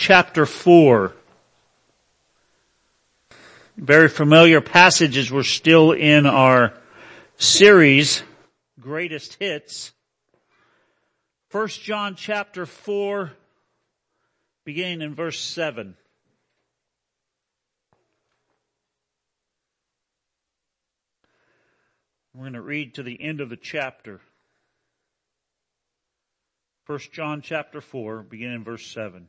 chapter 4. Very familiar passages. We're still in our series, Greatest Hits. 1 John chapter 4, beginning in verse 7. We're going to read to the end of the chapter. 1 John chapter 4, beginning in verse 7.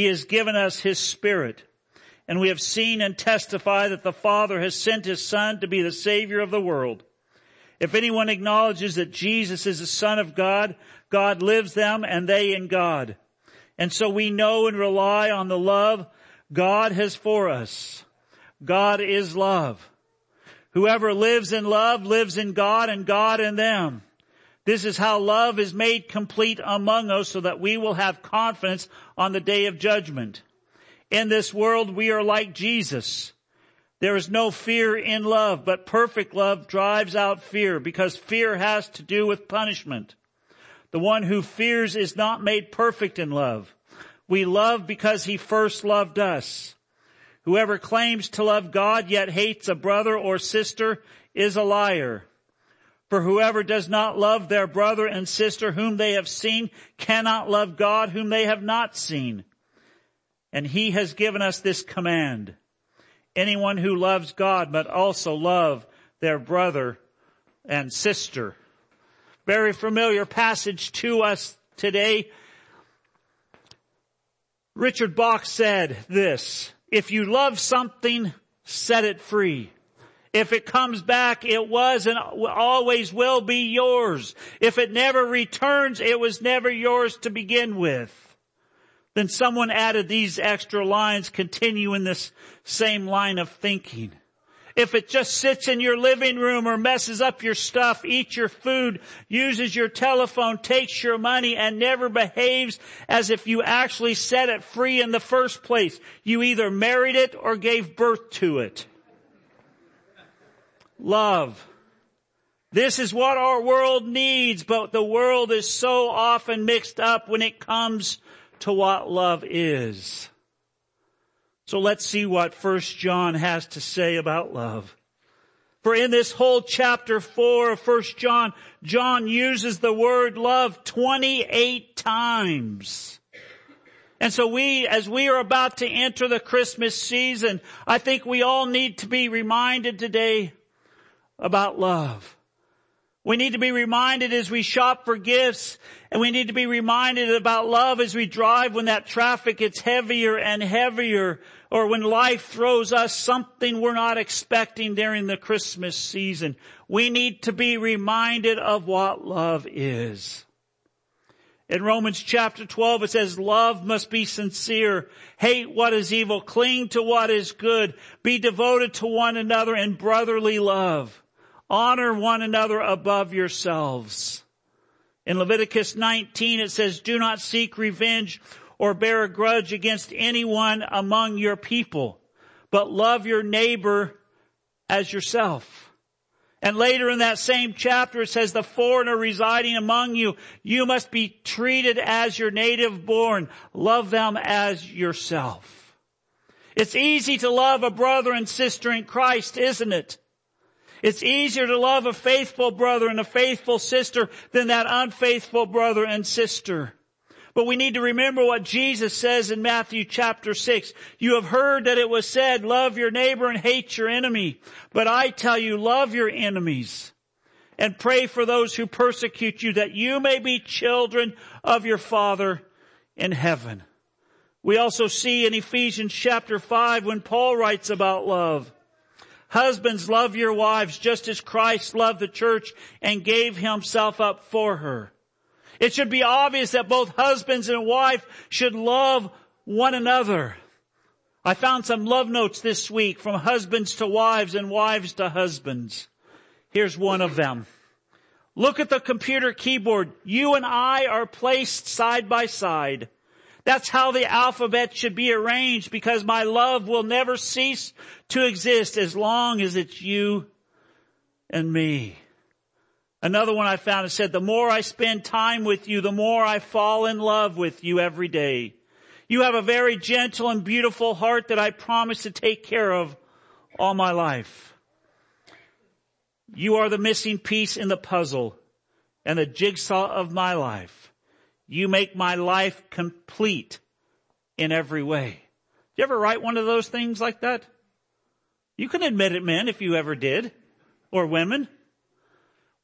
He has given us His Spirit. And we have seen and testify that the Father has sent His Son to be the Savior of the world. If anyone acknowledges that Jesus is the Son of God, God lives them and they in God. And so we know and rely on the love God has for us. God is love. Whoever lives in love lives in God and God in them. This is how love is made complete among us so that we will have confidence on the day of judgment. In this world we are like Jesus. There is no fear in love, but perfect love drives out fear because fear has to do with punishment. The one who fears is not made perfect in love. We love because he first loved us. Whoever claims to love God yet hates a brother or sister is a liar. For whoever does not love their brother and sister whom they have seen cannot love God whom they have not seen. And he has given us this command. Anyone who loves God must also love their brother and sister. Very familiar passage to us today. Richard Bach said this, if you love something, set it free. If it comes back, it was and always will be yours. If it never returns, it was never yours to begin with. Then someone added these extra lines, continue in this same line of thinking. If it just sits in your living room or messes up your stuff, eats your food, uses your telephone, takes your money, and never behaves as if you actually set it free in the first place, you either married it or gave birth to it love. This is what our world needs, but the world is so often mixed up when it comes to what love is. So let's see what first John has to say about love. For in this whole chapter four of first John, John uses the word love 28 times. And so we, as we are about to enter the Christmas season, I think we all need to be reminded today about love. We need to be reminded as we shop for gifts and we need to be reminded about love as we drive when that traffic gets heavier and heavier or when life throws us something we're not expecting during the Christmas season. We need to be reminded of what love is. In Romans chapter 12 it says love must be sincere. Hate what is evil. Cling to what is good. Be devoted to one another in brotherly love. Honor one another above yourselves. In Leviticus 19 it says, do not seek revenge or bear a grudge against anyone among your people, but love your neighbor as yourself. And later in that same chapter it says, the foreigner residing among you, you must be treated as your native born. Love them as yourself. It's easy to love a brother and sister in Christ, isn't it? It's easier to love a faithful brother and a faithful sister than that unfaithful brother and sister. But we need to remember what Jesus says in Matthew chapter 6. You have heard that it was said, love your neighbor and hate your enemy. But I tell you, love your enemies. and pray for those who persecute you that you may be children of your Father in heaven. We also see in Ephesians chapter 5 when Paul writes about love. Husbands, love your wives just as Christ loved the church and gave himself up for her. It should be obvious that both husbands and wife should love one another. I found some love notes this week from husbands to wives and wives to husbands. Here's one of them. Look at the computer keyboard. You and I are placed side by side. That's how the alphabet should be arranged because my love will never cease to exist as long as it's you and me. Another one I found it said, the more I spend time with you, the more I fall in love with you every day. You have a very gentle and beautiful heart that I promise to take care of all my life. You are the missing piece in the puzzle and the jigsaw of my life. You make my life complete in every way. Did you ever write one of those things like that? You can admit it, men, if you ever did. Or women.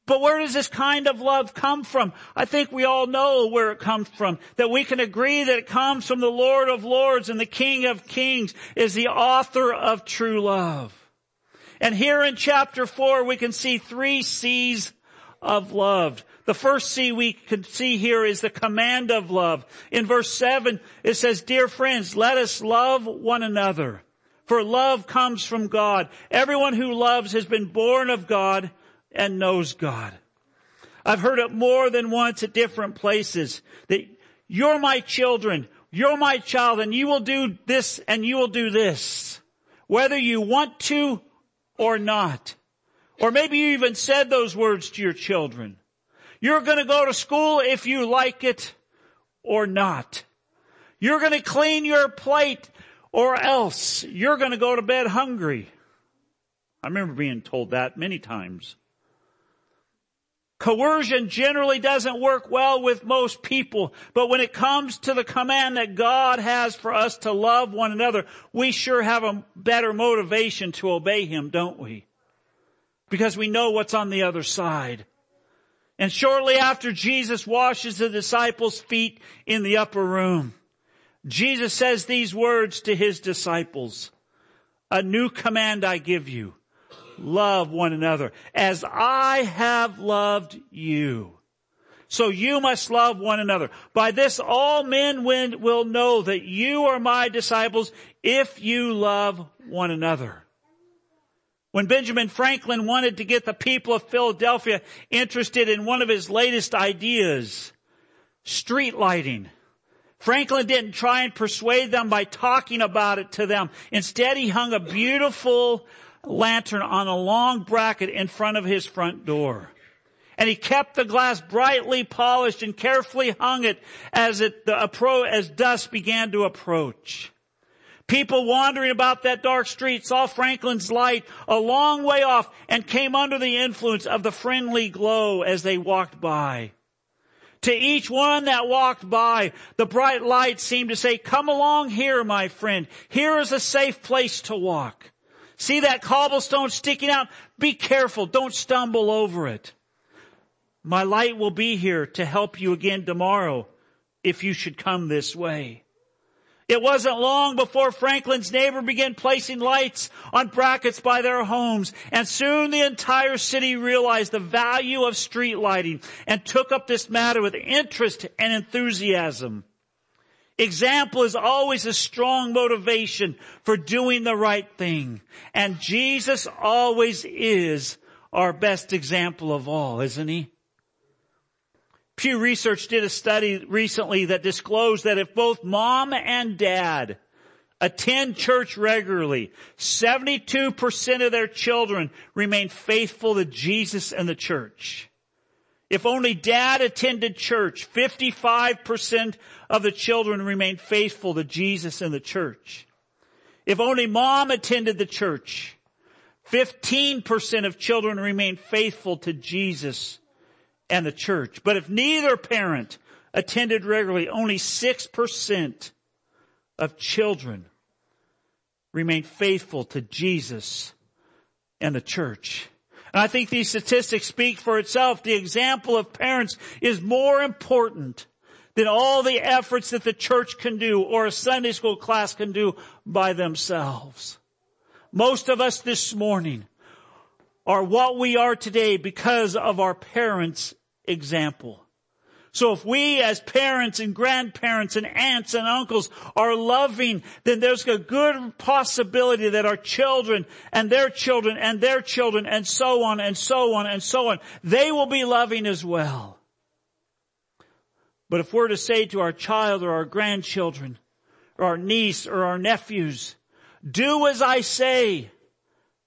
But where does this kind of love come from? I think we all know where it comes from. That we can agree that it comes from the Lord of Lords and the King of Kings is the author of true love. And here in chapter four, we can see three C's of love. The first C we can see here is the command of love. In verse seven, it says, Dear friends, let us love one another. For love comes from God. Everyone who loves has been born of God and knows God. I've heard it more than once at different places that you're my children, you're my child, and you will do this and you will do this. Whether you want to or not. Or maybe you even said those words to your children. You're gonna go to school if you like it or not. You're gonna clean your plate or else you're gonna go to bed hungry. I remember being told that many times. Coercion generally doesn't work well with most people, but when it comes to the command that God has for us to love one another, we sure have a better motivation to obey Him, don't we? Because we know what's on the other side. And shortly after Jesus washes the disciples' feet in the upper room, Jesus says these words to His disciples, a new command I give you love one another as I have loved you. So you must love one another. By this all men will know that you are my disciples if you love one another. When Benjamin Franklin wanted to get the people of Philadelphia interested in one of his latest ideas, street lighting, Franklin didn't try and persuade them by talking about it to them. Instead, he hung a beautiful lantern on a long bracket in front of his front door. And he kept the glass brightly polished and carefully hung it as it, the as dusk began to approach. People wandering about that dark street saw Franklin's light a long way off and came under the influence of the friendly glow as they walked by. To each one that walked by, the bright light seemed to say, come along here, my friend. Here is a safe place to walk. See that cobblestone sticking out? Be careful. Don't stumble over it. My light will be here to help you again tomorrow if you should come this way. It wasn't long before Franklin's neighbor began placing lights on brackets by their homes, and soon the entire city realized the value of street lighting and took up this matter with interest and enthusiasm. Example is always a strong motivation for doing the right thing. And Jesus always is our best example of all, isn't he? Pew Research did a study recently that disclosed that if both mom and dad attend church regularly, 72% of their children remain faithful to Jesus and the church. If only dad attended church, 55% of the children remained faithful to Jesus and the church. If only mom attended the church, 15% of children remained faithful to Jesus and the church. But if neither parent attended regularly, only 6% of children remain faithful to Jesus and the church. And I think these statistics speak for itself. The example of parents is more important than all the efforts that the church can do or a Sunday school class can do by themselves. Most of us this morning are what we are today because of our parents' example. So if we as parents and grandparents and aunts and uncles are loving, then there's a good possibility that our children and their children and their children and so on and so on and so on, they will be loving as well. But if we're to say to our child or our grandchildren or our niece or our nephews, do as I say,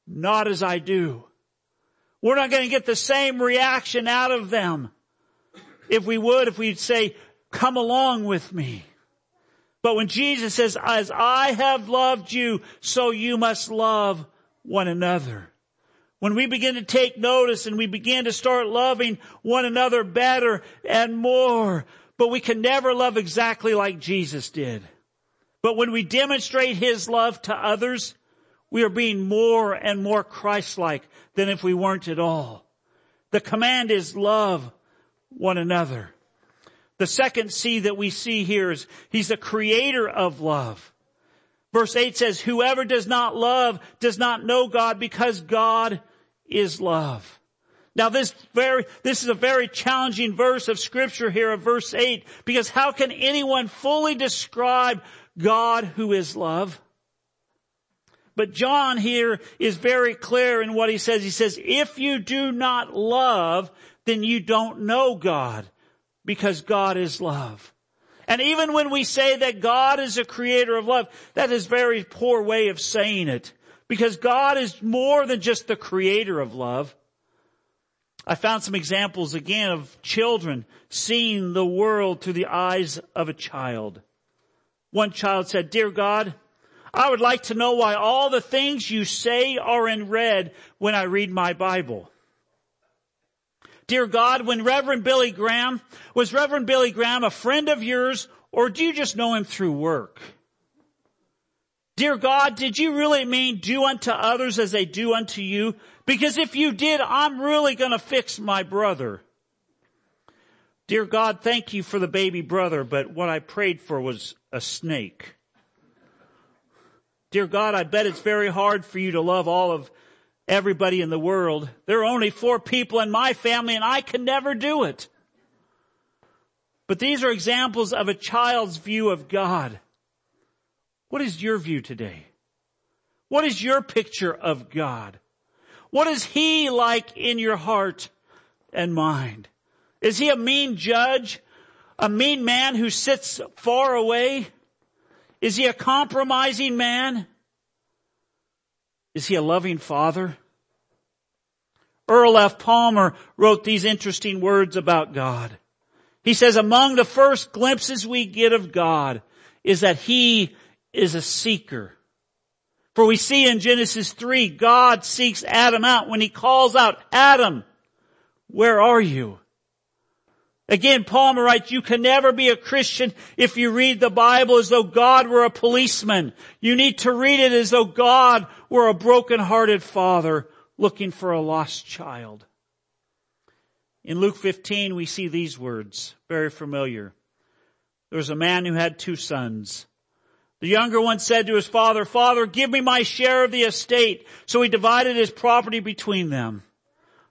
not as I do. We're not going to get the same reaction out of them if we would, if we'd say, come along with me. But when Jesus says, as I have loved you, so you must love one another. When we begin to take notice and we begin to start loving one another better and more, but we can never love exactly like Jesus did. But when we demonstrate His love to others, we are being more and more Christ-like than if we weren't at all. The command is love one another. The second C that we see here is He's the creator of love. Verse 8 says, whoever does not love does not know God because God is love. Now this very, this is a very challenging verse of scripture here of verse 8 because how can anyone fully describe God who is love? But John here is very clear in what he says. He says, if you do not love, then you don't know God because God is love. And even when we say that God is a creator of love, that is very poor way of saying it because God is more than just the creator of love. I found some examples again of children seeing the world through the eyes of a child. One child said, Dear God, I would like to know why all the things you say are in red when I read my Bible. Dear God, when Reverend Billy Graham, was Reverend Billy Graham a friend of yours or do you just know him through work? Dear God, did you really mean do unto others as they do unto you? Because if you did, I'm really gonna fix my brother. Dear God, thank you for the baby brother, but what I prayed for was a snake. Dear God, I bet it's very hard for you to love all of everybody in the world. There are only four people in my family and I can never do it. But these are examples of a child's view of God. What is your view today? What is your picture of God? What is He like in your heart and mind? Is He a mean judge? A mean man who sits far away? Is He a compromising man? Is He a loving father? Earl F. Palmer wrote these interesting words about God. He says, among the first glimpses we get of God is that He is a seeker. For we see in Genesis 3, God seeks Adam out when he calls out, Adam, where are you? Again, Palmer writes, you can never be a Christian if you read the Bible as though God were a policeman. You need to read it as though God were a broken-hearted father looking for a lost child. In Luke 15, we see these words, very familiar. There was a man who had two sons. The younger one said to his father, Father, give me my share of the estate. So he divided his property between them.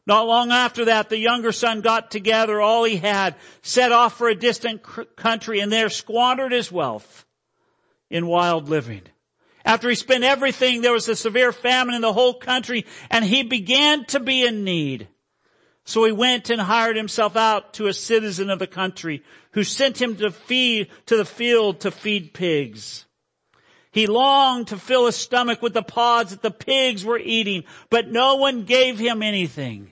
Not long after that, the younger son got together all he had, set off for a distant country, and there squandered his wealth in wild living. After he spent everything, there was a severe famine in the whole country, and he began to be in need. So he went and hired himself out to a citizen of the country, who sent him to feed, to the field to feed pigs. He longed to fill his stomach with the pods that the pigs were eating, but no one gave him anything.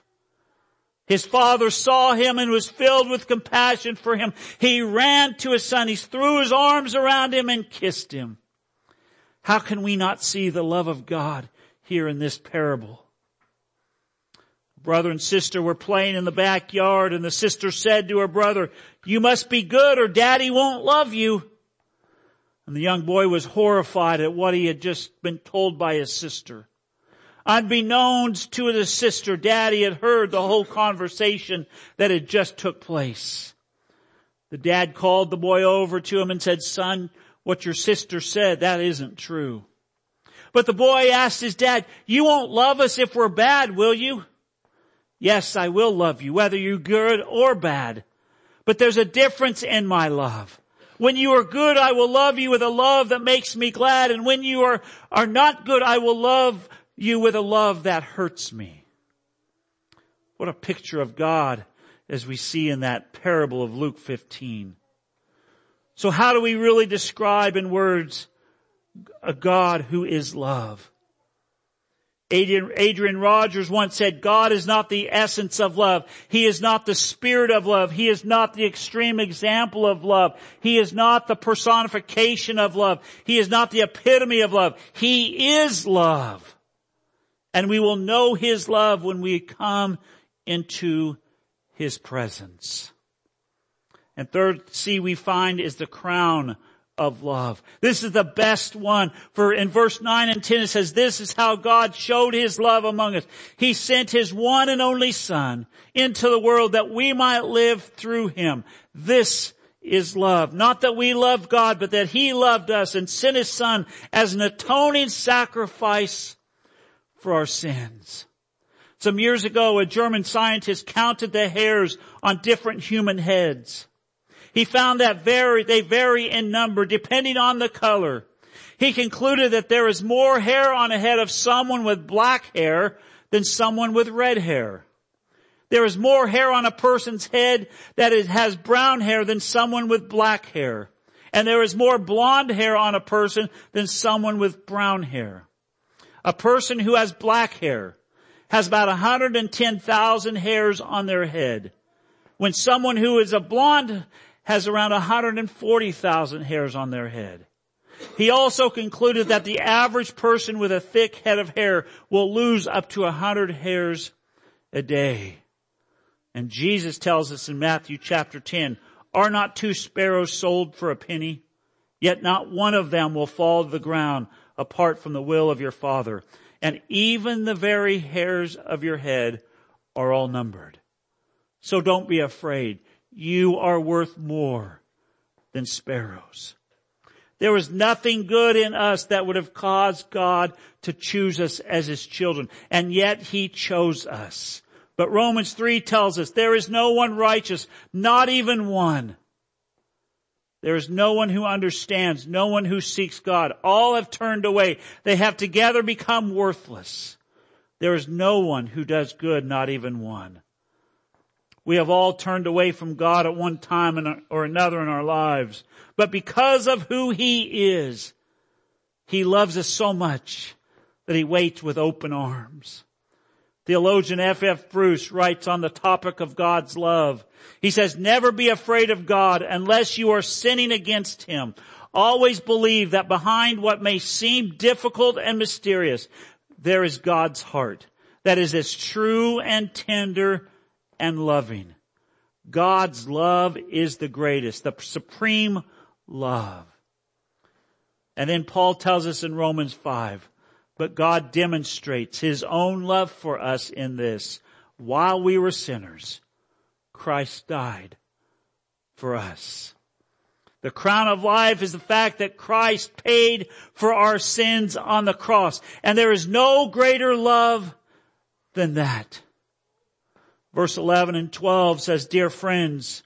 His father saw him and was filled with compassion for him. He ran to his son. He threw his arms around him and kissed him. How can we not see the love of God here in this parable? Brother and sister were playing in the backyard and the sister said to her brother, you must be good or daddy won't love you. And the young boy was horrified at what he had just been told by his sister. Unbeknownst to his sister, daddy had heard the whole conversation that had just took place. The dad called the boy over to him and said, son, what your sister said, that isn't true. But the boy asked his dad, you won't love us if we're bad, will you? Yes, I will love you, whether you're good or bad. But there's a difference in my love. When you are good, I will love you with a love that makes me glad. And when you are, are not good, I will love you with a love that hurts me. What a picture of God as we see in that parable of Luke 15. So how do we really describe in words a God who is love? Adrian, Adrian Rogers once said, God is not the essence of love. He is not the spirit of love. He is not the extreme example of love. He is not the personification of love. He is not the epitome of love. He is love. And we will know His love when we come into His presence. And third C we find is the crown of love. This is the best one. For in verse 9 and 10 it says, this is how God showed his love among us. He sent his one and only son into the world that we might live through him. This is love. Not that we love God, but that he loved us and sent his son as an atoning sacrifice for our sins. Some years ago, a German scientist counted the hairs on different human heads. He found that vary, they vary in number depending on the color. He concluded that there is more hair on the head of someone with black hair than someone with red hair. There is more hair on a person's head that it has brown hair than someone with black hair. And there is more blonde hair on a person than someone with brown hair. A person who has black hair has about 110,000 hairs on their head. When someone who is a blonde has around 140,000 hairs on their head. He also concluded that the average person with a thick head of hair will lose up to 100 hairs a day. And Jesus tells us in Matthew chapter 10, are not two sparrows sold for a penny? Yet not one of them will fall to the ground apart from the will of your Father. And even the very hairs of your head are all numbered. So don't be afraid you are worth more than sparrows. There was nothing good in us that would have caused God to choose us as his children. And yet he chose us. But Romans 3 tells us there is no one righteous, not even one. There is no one who understands, no one who seeks God. All have turned away. They have together become worthless. There is no one who does good, not even one. We have all turned away from God at one time or another in our lives. But because of who He is, He loves us so much that He waits with open arms. Theologian F. F. Bruce writes on the topic of God's love. He says, never be afraid of God unless you are sinning against Him. Always believe that behind what may seem difficult and mysterious, there is God's heart that is as true and tender and loving. God's love is the greatest, the supreme love. And then Paul tells us in Romans 5, but God demonstrates his own love for us in this. While we were sinners, Christ died for us. The crown of life is the fact that Christ paid for our sins on the cross. And there is no greater love than that. Verse 11 and 12 says, Dear friends,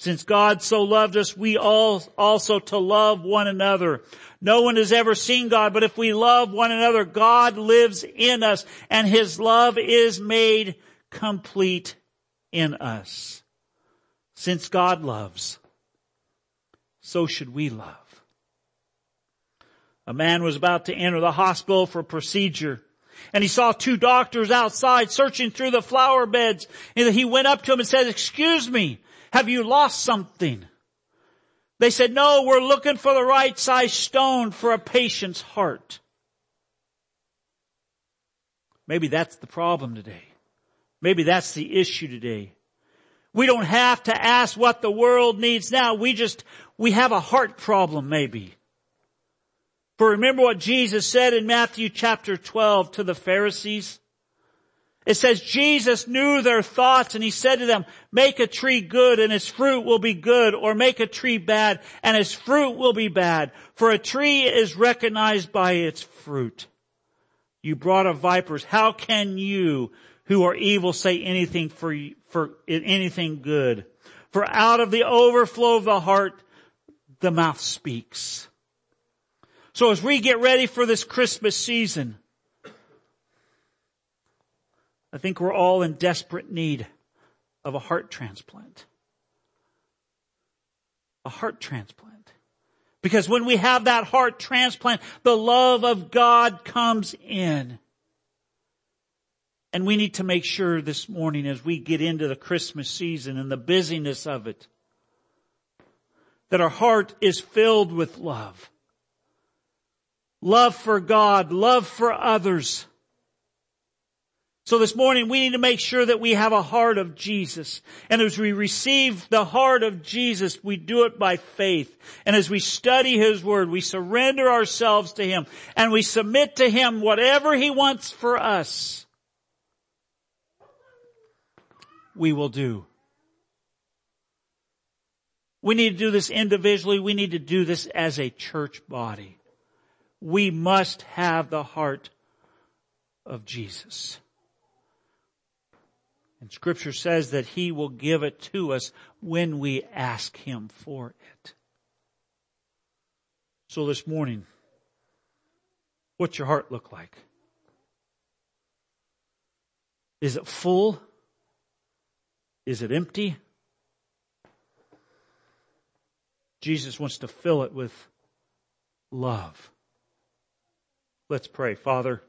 since God so loved us, we all also to love one another. No one has ever seen God, but if we love one another, God lives in us and his love is made complete in us. Since God loves, so should we love. A man was about to enter the hospital for a procedure and he saw two doctors outside searching through the flower beds. And he went up to him and said, excuse me, have you lost something? They said, no, we're looking for the right size stone for a patient's heart. Maybe that's the problem today. Maybe that's the issue today. We don't have to ask what the world needs now. We just, we have a heart problem maybe. For remember what Jesus said in Matthew chapter 12 to the Pharisees? It says Jesus knew their thoughts and he said to them, make a tree good and its fruit will be good or make a tree bad and its fruit will be bad. For a tree is recognized by its fruit. You brought of vipers. How can you who are evil say anything for, for anything good. For out of the overflow of the heart, the mouth speaks. So as we get ready for this Christmas season, I think we're all in desperate need of a heart transplant. A heart transplant. Because when we have that heart transplant, the love of God comes in. And we need to make sure this morning as we get into the Christmas season and the busyness of it, that our heart is filled with love. Love for God, love for others. So this morning we need to make sure that we have a heart of Jesus. And as we receive the heart of Jesus, we do it by faith. And as we study His Word, we surrender ourselves to Him and we submit to Him whatever He wants for us. we will do. We need to do this individually. We need to do this as a church body. We must have the heart of Jesus. And scripture says that he will give it to us when we ask him for it. So this morning, what's your heart look like? Is it full? Is it empty? Jesus wants to fill it with love. Let's pray. Father,